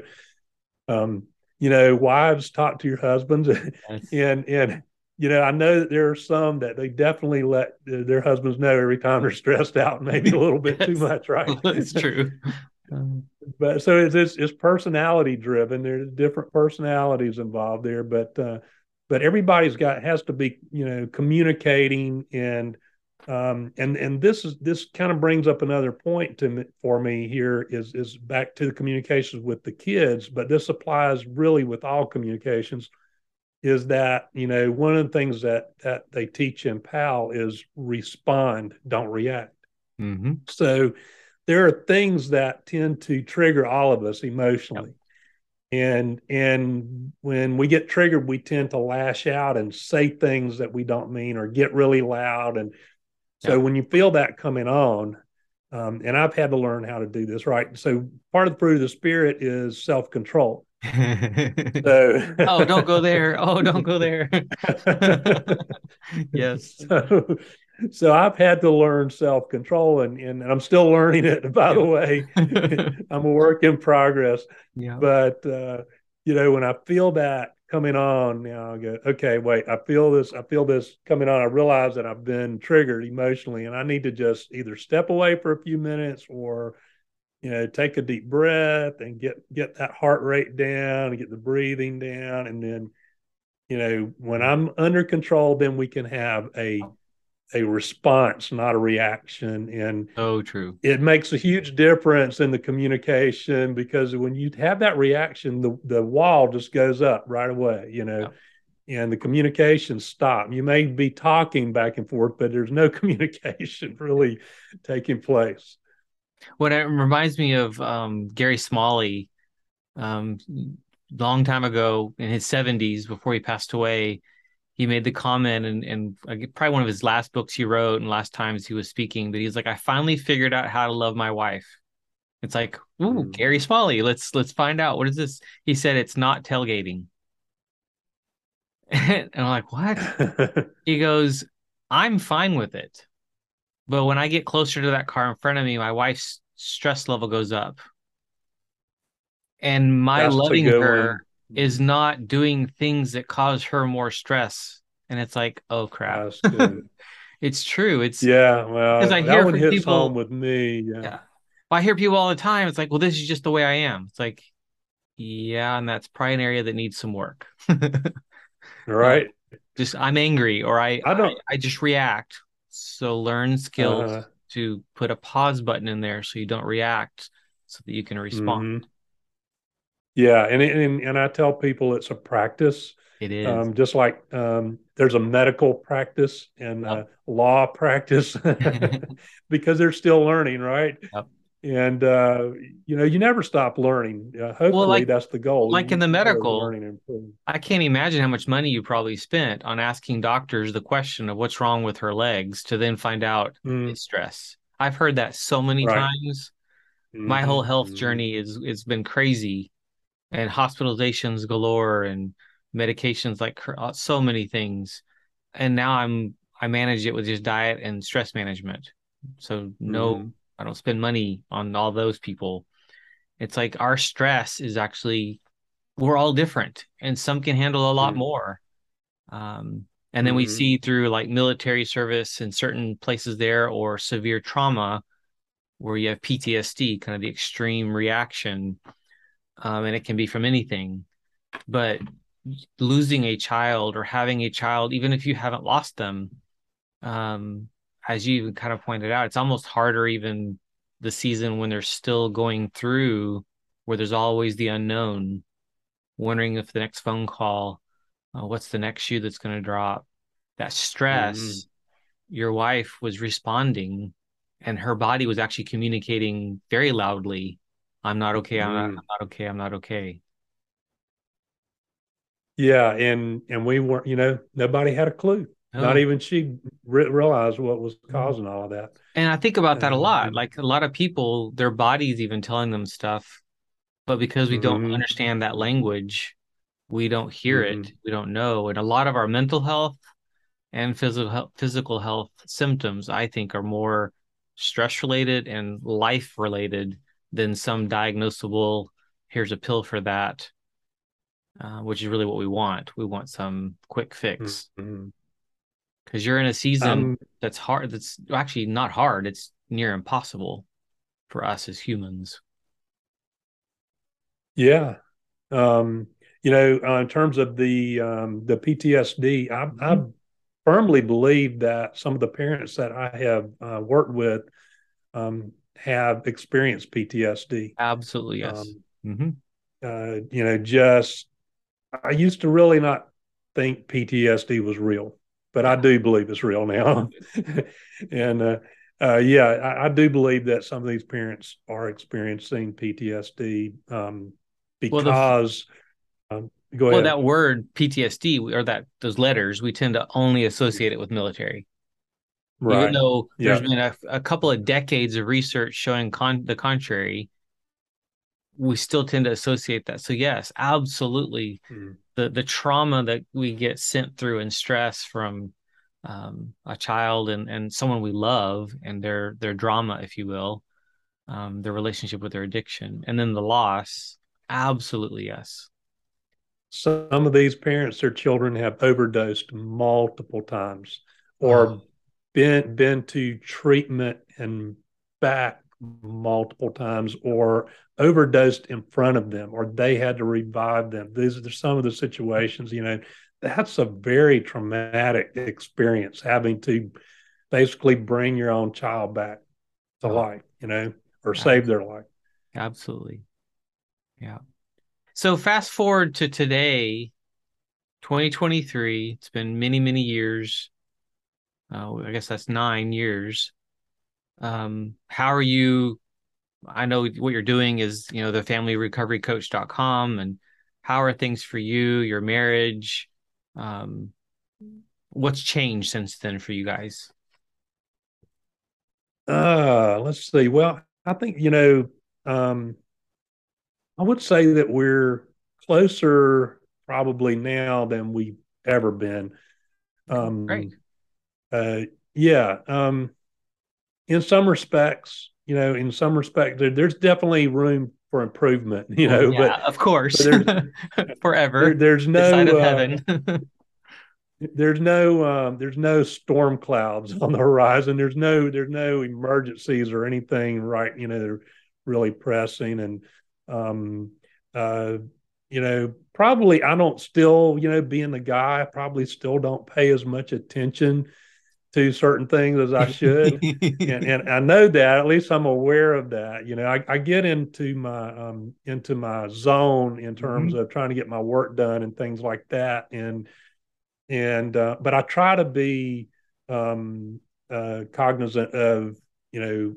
um, you know wives talk to your husbands Yes. and and you know i know that there are some that they definitely let their their husbands know every time they're stressed out maybe a little bit too much right it's true. Um, but so it's, it's it's personality driven there's different personalities involved there but uh but everybody's got has to be you know communicating and um and and this is this kind of brings up another point to me, for me here is is back to the communications with the kids but this applies really with all communications is that you know one of the things that that they teach in PAL is respond don't react mhm. so there are things that tend to trigger all of us emotionally. And and when we get triggered, we tend to lash out and say things that we don't mean or get really loud. And so Yeah. when you feel that coming on, um, and I've had to learn how to do this, right? So part of the fruit of the spirit is self-control. So oh, don't go there. Oh, don't go there. yes. so, so I've had to learn self control, and, and I'm still learning it. By the way, I'm a work in progress. yeah. But uh, you know, when I feel that coming on, now I go, okay, wait, I feel this, I feel this coming on. I realize that I've been triggered emotionally, and I need to just either step away for a few minutes or you know take a deep breath and get get that heart rate down and get the breathing down and then you know when i'm under control then we can have a a response not a reaction and oh, true. it makes a huge difference in the communication because when you have that reaction the the wall just goes up right away you know and the communication stop you may be talking back and forth but there's no communication really taking place What it reminds me of um, Gary Smalley, um, long time ago in his 70s before he passed away. He made the comment, and and probably one of his last books he wrote, and last times he was speaking. But he's like, I finally figured out how to love my wife. It's like, ooh, Mm. Gary Smalley. Let's let's find out what is this. He said it's not tailgating, and I'm like, what? He goes, I'm fine with it. But when I get closer to that car in front of me, my wife's stress level goes up. And my That's loving her one. Is not doing things that cause her more stress. And it's like, oh crap. That's good. it's true. It's Yeah, well, 'Cause I that hear one from hits people- home with me. Yeah. yeah. Well, I hear people all the time. It's like, well, this is just the way I am. It's like, yeah, and that's probably an area that needs some work. Right. just I'm angry or I I don't- I, I just react. So learn skills Uh-huh. to put a pause button in there so you don't react so that you can respond. Mhm. Yeah, and, and and I tell people it's a practice. It is. Um, just like um, there's a medical practice and Yep. a law practice because they're still learning, right? Yep. And uh, you know, you never stop learning. Uh, hopefully, like- that's the goal. like in the medical, learning. I can't imagine how much money you probably spent on asking doctors the question of what's wrong with her legs to then find out Mm, it's stress. I've heard that so many Right. times. My whole health mhm. journey is it's been crazy and hospitalizations galore and medications like uh, so many things. And now I'm I manage it with just diet and stress management. So no Mhm. I don't spend money on all those people. It's like our stress is actually we're all different and some can handle a lot Mm. more. Um, and then we Mhm. see through like military service in certain places there or severe trauma where you have PTSD, kind of the extreme reaction. Um, and it can be from anything. But losing a child or having a child, even if you haven't lost them, um, as you kind of pointed out, it's almost harder even the season when they're still going through where there's always the unknown, wondering if the next phone call, uh, what's the next shoe that's going to drop. That stress, Mhm. your wife was responding and her body was actually communicating very loudly, I'm not okay, I'm not, Mhm. I'm not okay, I'm not okay. Yeah, and and we weren't, you know, nobody had a clue. Oh. Not even she re- realized what was mm-hmm. causing all of that. And I think about that a lot. Like a lot of people, their bodies even telling them stuff, but because we mm-hmm. don't understand that language, we don't hear mm-hmm. it, we don't know. And a lot of our mental health and physical physical health symptoms, I think, are more stress related and life related than some diagnosable. Here's a pill for that uh, which is really what we want. We want some quick fix because mm-hmm. you're in a season um, that's hard. That's actually not hard. It's near impossible for us as humans. Yeah, um, you know, uh, in terms of the um, the PTSD, I, mm-hmm. I, firmly believe that some of the parents that I have uh, worked with um, have experienced PTSD. Absolutely, yes. Um, mm-hmm. Uh, you know, just I used to really not think PTSD was real, but I do believe it's real now. and uh, uh, yeah, I, I, do believe that some of these parents are experiencing PTSD um, because. Well, the, um, go ahead. Well, that word PTSD or that those letters, we tend to only associate it with military. Right. Even though there's yeah. been a, a, couple of decades of research showing con- the contrary, we still tend to associate that. So yes, absolutely, mm. the the trauma that we get sent through and stress from um, a child and and someone we love and their their drama, if you will, um, their relationship with their addiction, and then the loss. Absolutely, yes. Some of these parents, their children have overdosed multiple times, or oh. Been been to treatment and back multiple times or overdosed in front of them or they had to revive them. These are some of the situations, you know, that's a very traumatic experience having to basically bring your own child back to life, you know, or save their life. Absolutely. Yeah. So fast forward to today, 2023. It's been many, many years. Uh, I guess that's nine years. Um, how are you i know what you're doing is you know the familyrecoverycoach.com and how are things for you your marriage? Um, what's changed since then for you guys? Uh let's see. Well i think you know um i would say that we're closer probably now than we've ever been. Um Great. Uh yeah um in some respects, you know, in some respects, there, there's definitely room for improvement, you know. yeah, but of course, there's, forever. There, there's no uh, heaven. there's no um, there's no storm clouds on the horizon. There's no there's no emergencies or anything right. You know, they're really pressing and um, uh, you know probably I don't still you know being the guy I probably still don't pay as much attention to certain things as I should. and, and, I know that at least I'm aware of that. You know, I, I get into my um, into my zone in terms mm-hmm. of trying to get my work done and things like that. And and uh, but I try to be um, uh, cognizant of you know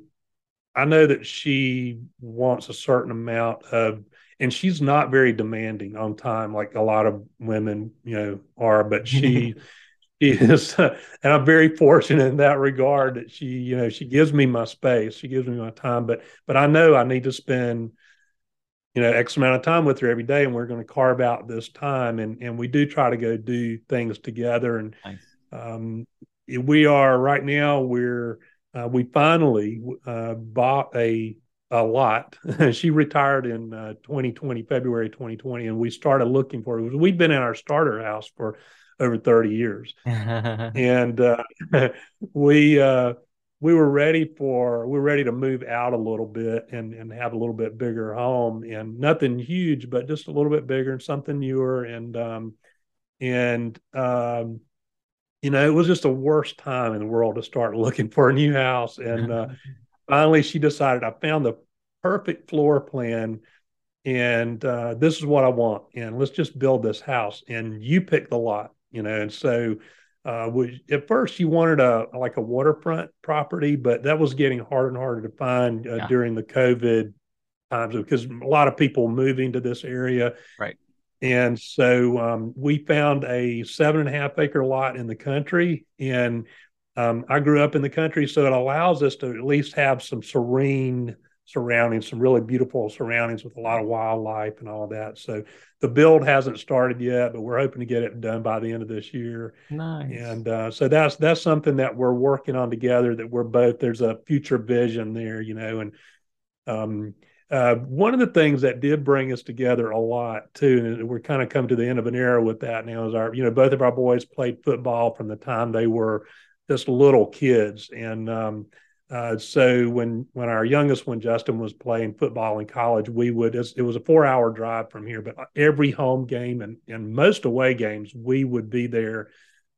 I know that she wants a certain amount of and she's not very demanding on time like a lot of women you know are but she she is and i'm very fortunate in that regard that she you know she gives me my space she gives me my time but but i know i need to spend you know x amount of time with her every day and we're going to carve out this time and and we do try to go do things together and nice. um, we are right now we're uh, we finally uh, bought a a lot. she retired in uh, 2020, February 2020, and we started looking for it. We've been in our starter house for over 30 years. and uh, we uh, we were ready for we were ready to move out a little bit and and have a little bit bigger home and nothing huge, but just a little bit bigger and something newer. And um, and um, you know, it was just the worst time in the world to start looking for a new house. And uh, finally, she decided I found the perfect floor plan and uh, this is what I want, and let's just build this house. And you pick the lot, you know. And so, uh, we, at first, you wanted a like a waterfront property, but that was getting harder and harder to find uh, yeah. during the COVID times because a lot of people moving to this area. Right. And so um, we found a seven and a half acre lot in the country. And um, I grew up in the country, so it allows us to at least have some serene surroundings, some really beautiful surroundings with a lot of wildlife and all of that. So the build hasn't started yet, but we're hoping to get it done by the end of this year. Nice. And uh, so that's that's something that we're working on together. That we're both there's a future vision there, you know, and um, uh, one of the things that did bring us together a lot too, and we're kind of come to the end of an era with that now, is our you know both of our boys played football from the time they were just little kids, and um, uh, so when when our youngest one Justin was playing football in college, we would it was a four hour drive from here, but every home game and and most away games we would be there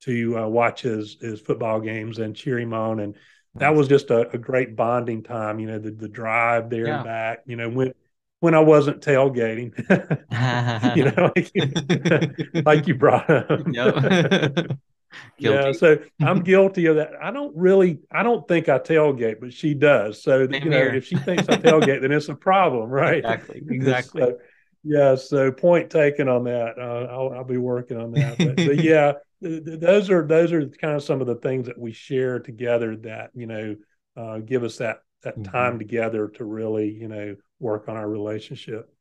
to uh, watch his his football games and cheer him on and that was just a, a, great bonding time. You know, the, the drive there yeah. and back. You know, when when I wasn't tailgating, you know, like, like, you brought up. yeah, so I'm guilty of that. I don't really, I don't think I tailgate, but she does. So Same you know, here. if she thinks I tailgate, then it's a problem, right? Exactly. Exactly. So, yeah. So point taken on that. Uh, I'll, I'll, be working on that. But, but yeah, those are those are kind of some of the things that we share together that you know uh, give us that that mm-hmm. time together to really you know work on our relationship.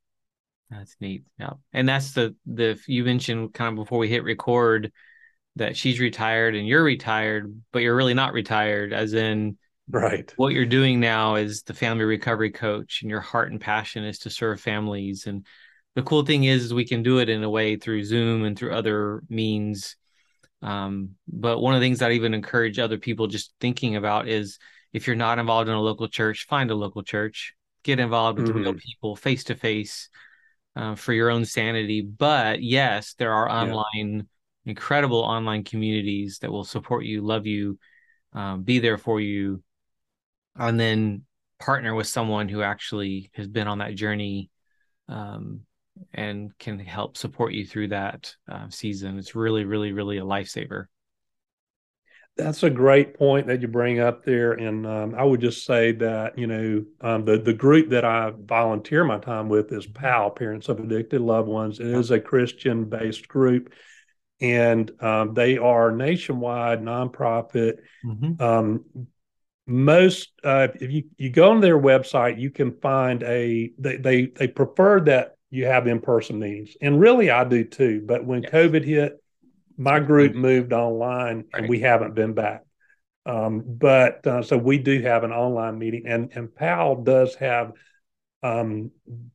That's neat. Yeah, and that's the the you mentioned kind of before we hit record that she's retired and you're retired, but you're really not retired, as in right. what you're doing now is the family recovery coach and your heart and passion is to serve families. And the cool thing is, is we can do it in a way through zoom and through other means. Um, but one of the things that I even encourage other people just thinking about is if you're not involved in a local church, find a local church, get involved with mm-hmm. real people face to face for your own sanity. But yes, there are online, yeah. incredible online communities that will support you, love you, um, be there for you, and then partner with someone who actually has been on that journey um, and can help support you through that uh, season. It's really, really, really a lifesaver. That's a great point that you bring up there, and um, I would just say that you know um, the the group that I volunteer my time with is PAL, Parents of Addicted Loved Ones. It is a Christian based group, and um, they are nationwide nonprofit. Mm-hmm. Um, most uh, if you, you go on their website, you can find a they they, they prefer that you have in person meetings. And really, I do too. But when yes. COVID hit, my group moved online right. and we haven't been back. Um, but uh, so we do have an online meeting, and, and PAL does have um,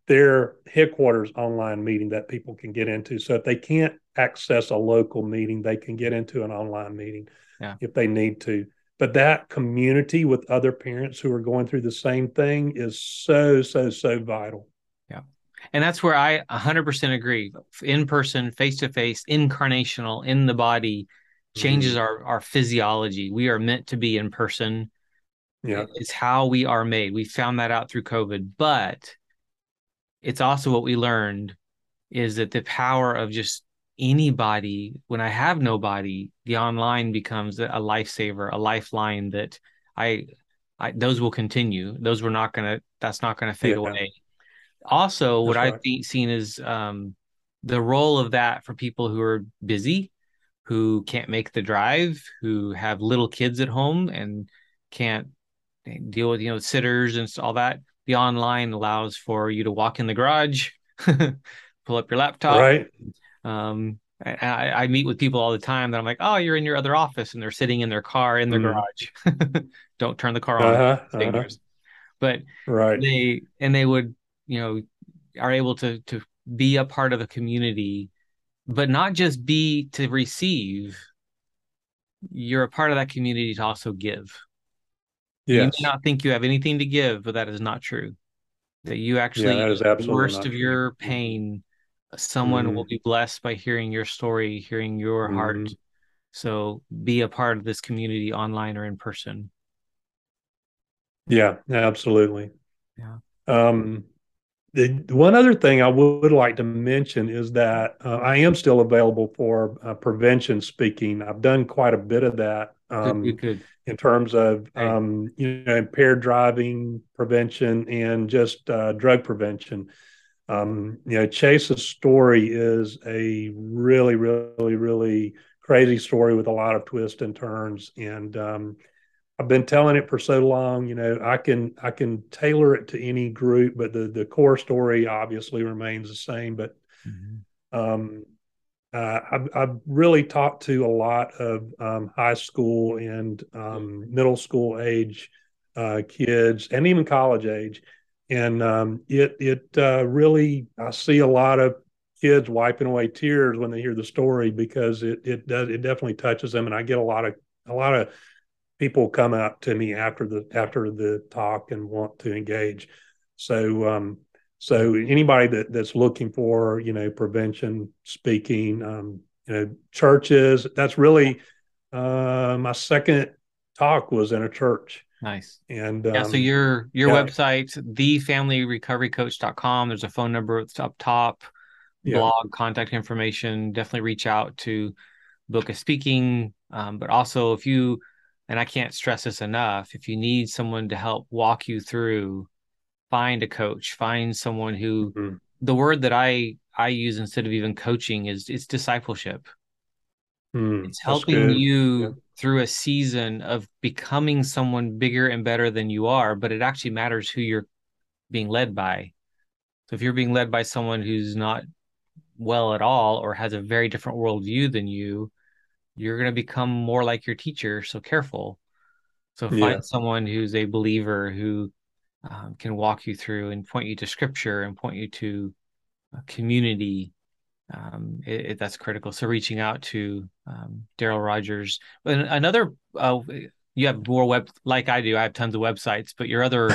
their headquarters online meeting that people can get into. So if they can't access a local meeting, they can get into an online meeting yeah. if they need to. But that community with other parents who are going through the same thing is so, so, so vital. And that's where I 100% agree. In person, face to face, incarnational in the body changes mm. our our physiology. We are meant to be in person. Yeah. It's how we are made. We found that out through COVID, but it's also what we learned is that the power of just anybody when I have nobody, the online becomes a lifesaver, a lifeline that I I those will continue. Those were not gonna that's not gonna fade yeah. away also what right. i've seen is um, the role of that for people who are busy who can't make the drive who have little kids at home and can't deal with you know sitters and all that the online allows for you to walk in the garage pull up your laptop right um, I, I, meet with people all the time that I'm like, oh, you're in your other office, and they're sitting in their car in their mm. garage. Don't turn the car on. Uh-huh, uh-huh. But right, they and they would you know are able to to be a part of the community but not just be to receive you're a part of that community to also give yes. you may not think you have anything to give but that is not true that you actually yeah, that is the worst of true. your pain someone mm-hmm. will be blessed by hearing your story hearing your mm-hmm. heart so be a part of this community online or in person yeah absolutely yeah um the one other thing I would like to mention is that uh, I am still available for uh, prevention speaking. I've done quite a bit of that um, in terms of um, you know impaired driving prevention and just uh, drug prevention. um, you know, Chase's story is a really, really, really crazy story with a lot of twists and turns. And um, I've been telling it for so long, you know, I can I can tailor it to any group, but the the core story obviously remains the same. But mm-hmm. um, uh, I've, I've, really talked to a lot of um, high school and um, middle school age uh, kids, and even college age, and um, it it uh, really I see a lot of kids wiping away tears when they hear the story because it it does it definitely touches them, and I get a lot of a lot of people come up to me after the after the talk and want to engage. So um, so anybody that that's looking for you know prevention speaking, um, you know churches. That's really uh, my second talk was in a church. Nice. And yeah, so um, your your yeah. website, thefamilyrecoverycoach.com. There's a phone number that's up top, yeah. blog, contact information. Definitely reach out to book a speaking. Um, but also if you and I can't stress this enough, if you need someone to help walk you through, find a coach, find someone who mm-hmm. the word that I I use instead of even coaching is it's discipleship. Mm, it's helping you yeah. through a season of becoming someone bigger and better than you are, but it actually matters who you're being led by. So if you're being led by someone who's not well at all or has a very different worldview than you, you're going to become more like your teacher. So careful. So find yeah. someone who's a believer who um, can walk you through and point you to scripture and point you to community. Um, it, it, that's critical. So reaching out to um, Darryl Rodgers. But another, uh, you have more web like I do. I have tons of websites, but your other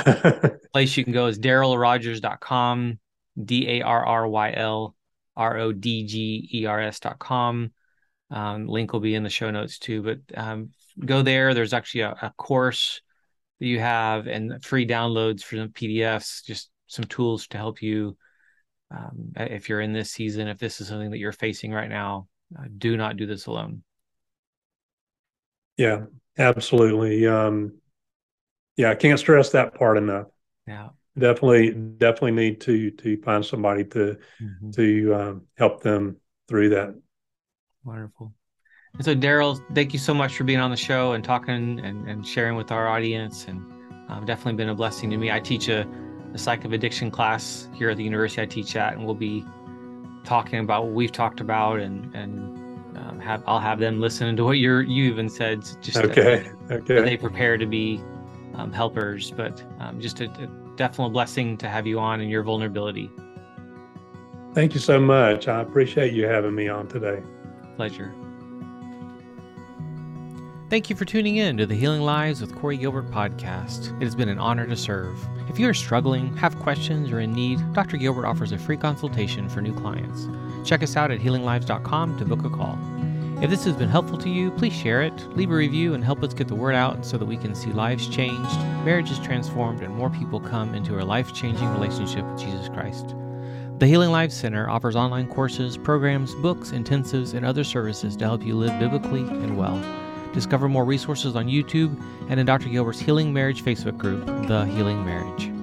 place you can go is darrylrodgers.com, D A R R Y L R O D G E R S.com. Um, link will be in the show notes too. But um, go there. There's actually a, a, course that you have and free downloads for some PDFs, just some tools to help you um, if you're in this season. If this is something that you're facing right now, uh, do not do this alone. Yeah, absolutely. Um, yeah, I can't stress that part enough. Yeah definitely definitely need to to find somebody to mm-hmm. to um, help them through that Wonderful. And so, Darryl, thank you so much for being on the show and talking and, and sharing with our audience. And um, definitely been a blessing to me. I teach a, a psych of addiction class here at the university I teach at, and we'll be talking about what we've talked about and and um, have I'll have them listen to what you're you even said. Just okay, okay. They prepare to be um, helpers, but um, just a, a definite blessing to have you on and your vulnerability. Thank you so much. I appreciate you having me on today pleasure. Thank you for tuning in to the Healing Lives with Corey Gilbert podcast. It has been an honor to serve. If you are struggling, have questions, or in need, Dr. Gilbert offers a free consultation for new clients. Check us out at healinglives.com to book a call. If this has been helpful to you, please share it, leave a review, and help us get the word out so that we can see lives changed, marriages transformed, and more people come into a life changing relationship with Jesus Christ. The Healing Lives Center offers online courses, programs, books, intensives, and other services to help you live biblically and well. Discover more resources on YouTube and in Dr. Gilbert's Healing Marriage Facebook group, The Healing Marriage.